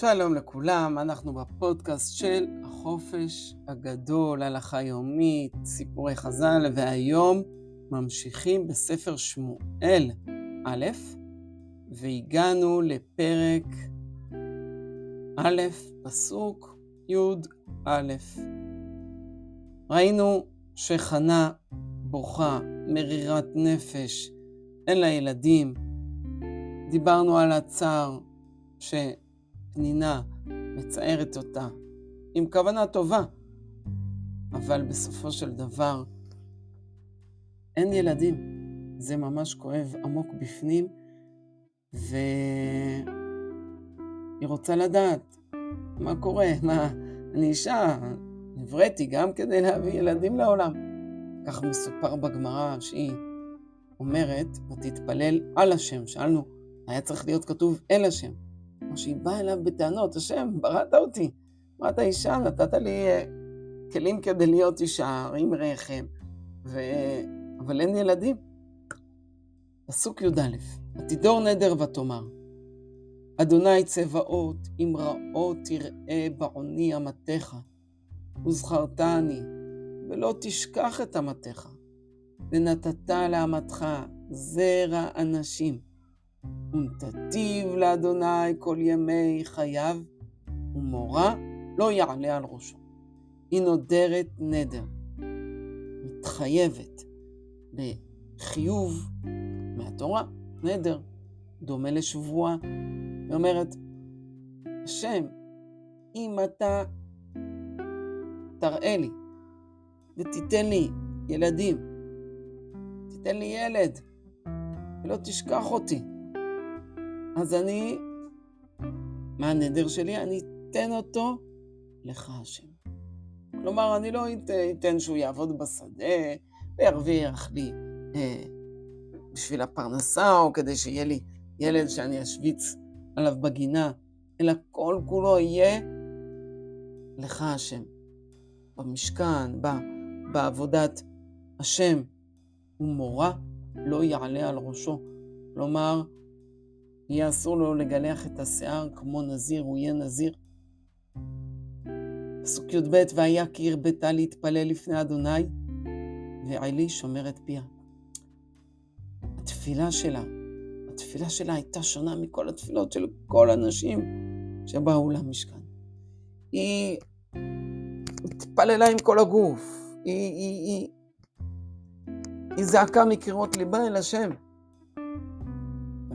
שלום לכולם, אנחנו בפודקאסט של החופש הגדול, הלכה יומית, סיפורי חז"ל, והיום ממשיכים בספר שמואל א', והגענו לפרק א', פסוק י"א. ראינו שחנה בוכה, מרירת נפש, אין לה ילדים. דיברנו על הצער שפנינה מצערת אותה, עם כוונה טובה, אבל בסופו של דבר אין ילדים. זה ממש כואב עמוק בפנים, והיא רוצה לדעת מה קורה, מה, אני אישה, נבראתי גם כדי להביא ילדים לעולם. כך מסופר בגמרא שהיא אומרת, ותתפלל על השם. שאלנו, היה צריך להיות כתוב אל השם. כמו שהיא באה אליו בטענות, השם, בראת אותי, בראת אישה, נתת לי אה, כלים כדי להיות אישה, עם רחם, ו... אבל אין ילדים. פסוק י"א, ותדור נדר ותאמר, אדוני צבאות, אם רעות תראה בעוני אמתך, וזכרתני, ולא תשכח את אמתך, ונתת לאמתך זרע אנשים, ונתתיו לאדוני כל ימי חייו, ומורה לא יעלה על ראשו. היא נודרת נדר, מתחייבת בחיוב מהתורה, נדר, דומה לשבועה. היא אומרת, השם, אם אתה תראה לי ותיתן לי ילדים, תיתן לי ילד, ולא תשכח אותי, אז אני, מה הנדר שלי? אני אתן אותו לך השם. כלומר, אני לא אתן שהוא יעבוד בשדה וירוויח לי אה, בשביל הפרנסה, או כדי שיהיה לי ילד שאני אשוויץ עליו בגינה, אלא כל כולו יהיה לך השם. במשכן, בעבודת השם, ומורה לא יעלה על ראשו. כלומר, יהיה אסור לו לגלח את השיער כמו נזיר, הוא יהיה נזיר. פסוק י"ב, והיה כי הרבתה להתפלל לפני אדוני, ועלי שומרת פיה. התפילה שלה, התפילה שלה הייתה שונה מכל התפילות של כל הנשים שבאו למשכן. היא התפללה עם כל הגוף, היא, היא, היא, היא זעקה מקירות ליבה אל השם.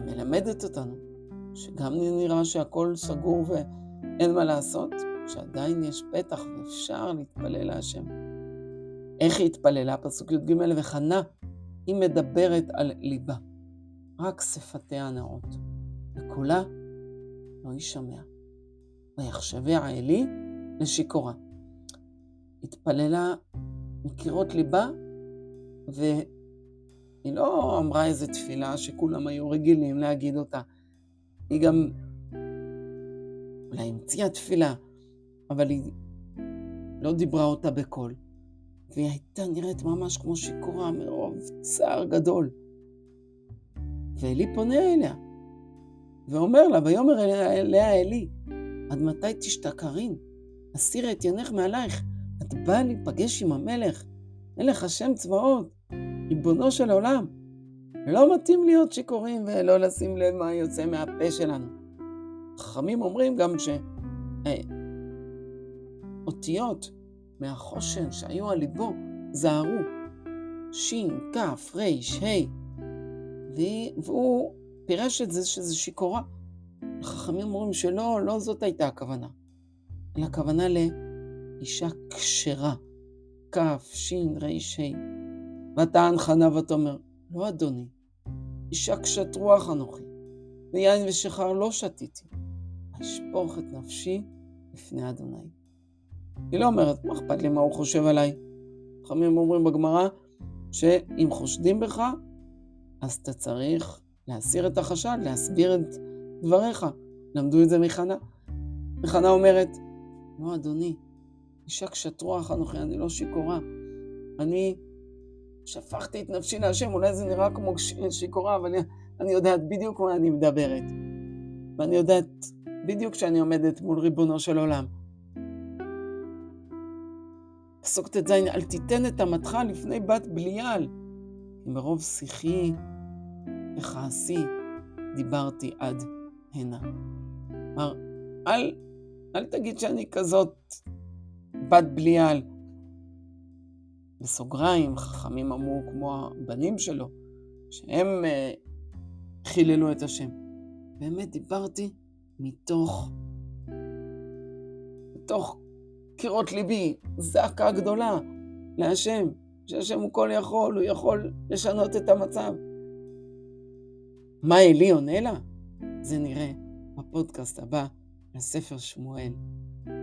מלמדת אותנו שגם נראה שהכל סגור ואין מה לעשות, שעדיין יש פתח ואפשר להתפלל להשם. איך היא התפללה? פסוק י"ג וחנה, היא מדברת על ליבה, רק שפתיה נאות, וקולה לא יישמע. ויחשביה אלי לשיכורה. התפללה מקירות ליבה, והיא לא אמרה איזו תפילה שכולם היו רגילים להגיד אותה. היא גם אולי המציאה תפילה, אבל היא לא דיברה אותה בקול. והיא הייתה נראית ממש כמו שיכורה מרוב צער גדול. ואלי פונה אליה, ואומר לה, ויאמר אליה אלי, עד מתי תשתכרין? הסירה את ינך מעלייך, את באה להיפגש עם המלך, מלך השם צבאות, ריבונו של עולם. לא מתאים להיות שיכורים ולא לשים לב מה יוצא מהפה שלנו. חכמים אומרים גם שאותיות מהחושן שהיו על ליבו זהרו, שין, כף, ריש, ה', והוא פירש את זה שזה שיכורה. החכמים אומרים שלא, לא זאת הייתה הכוונה, אלא הכוונה לאישה כשרה, כף, שין, ריש, ה'. ותען חנה ותאמר, לא אדוני, אישה קשת רוח אנוכי, ויין ושחר לא שתיתי, אשפוך את נפשי לפני אדוני. היא לא אומרת, מה אכפת לי מה הוא חושב עליי? חכמים אומרים בגמרא, שאם חושדים בך, אז אתה צריך להסיר את החשד, להסביר את דבריך. למדו את זה מחנה. וחנה אומרת, לא, אדוני, אישה קשת רוח אנוכי, אני לא שיכורה. אני שפכתי את נפשי להשם, אולי זה נראה כמו שיכורה, אבל אני, אני יודעת בדיוק מה אני מדברת. ואני יודעת בדיוק כשאני עומדת מול ריבונו של עולם. פסוק ט"ז, אל תיתן את אמתך לפני בת בליעל, מרוב שיחי וכעסי דיברתי עד הנה. כלומר, אל, אל תגיד שאני כזאת בת בליעל. בסוגריים, חכמים אמרו כמו הבנים שלו, שהם uh, חיללו את השם. באמת דיברתי מתוך, מתוך קירות ליבי, זעקה גדולה להשם, שהשם הוא כל יכול, הוא יכול לשנות את המצב. מה אלי עונה לה? זה נראה בפודקאסט הבא על ספר שמואל.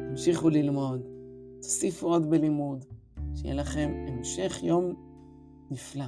תמשיכו ללמוד, תוסיפו עוד בלימוד, שיהיה לכם המשך יום נפלא.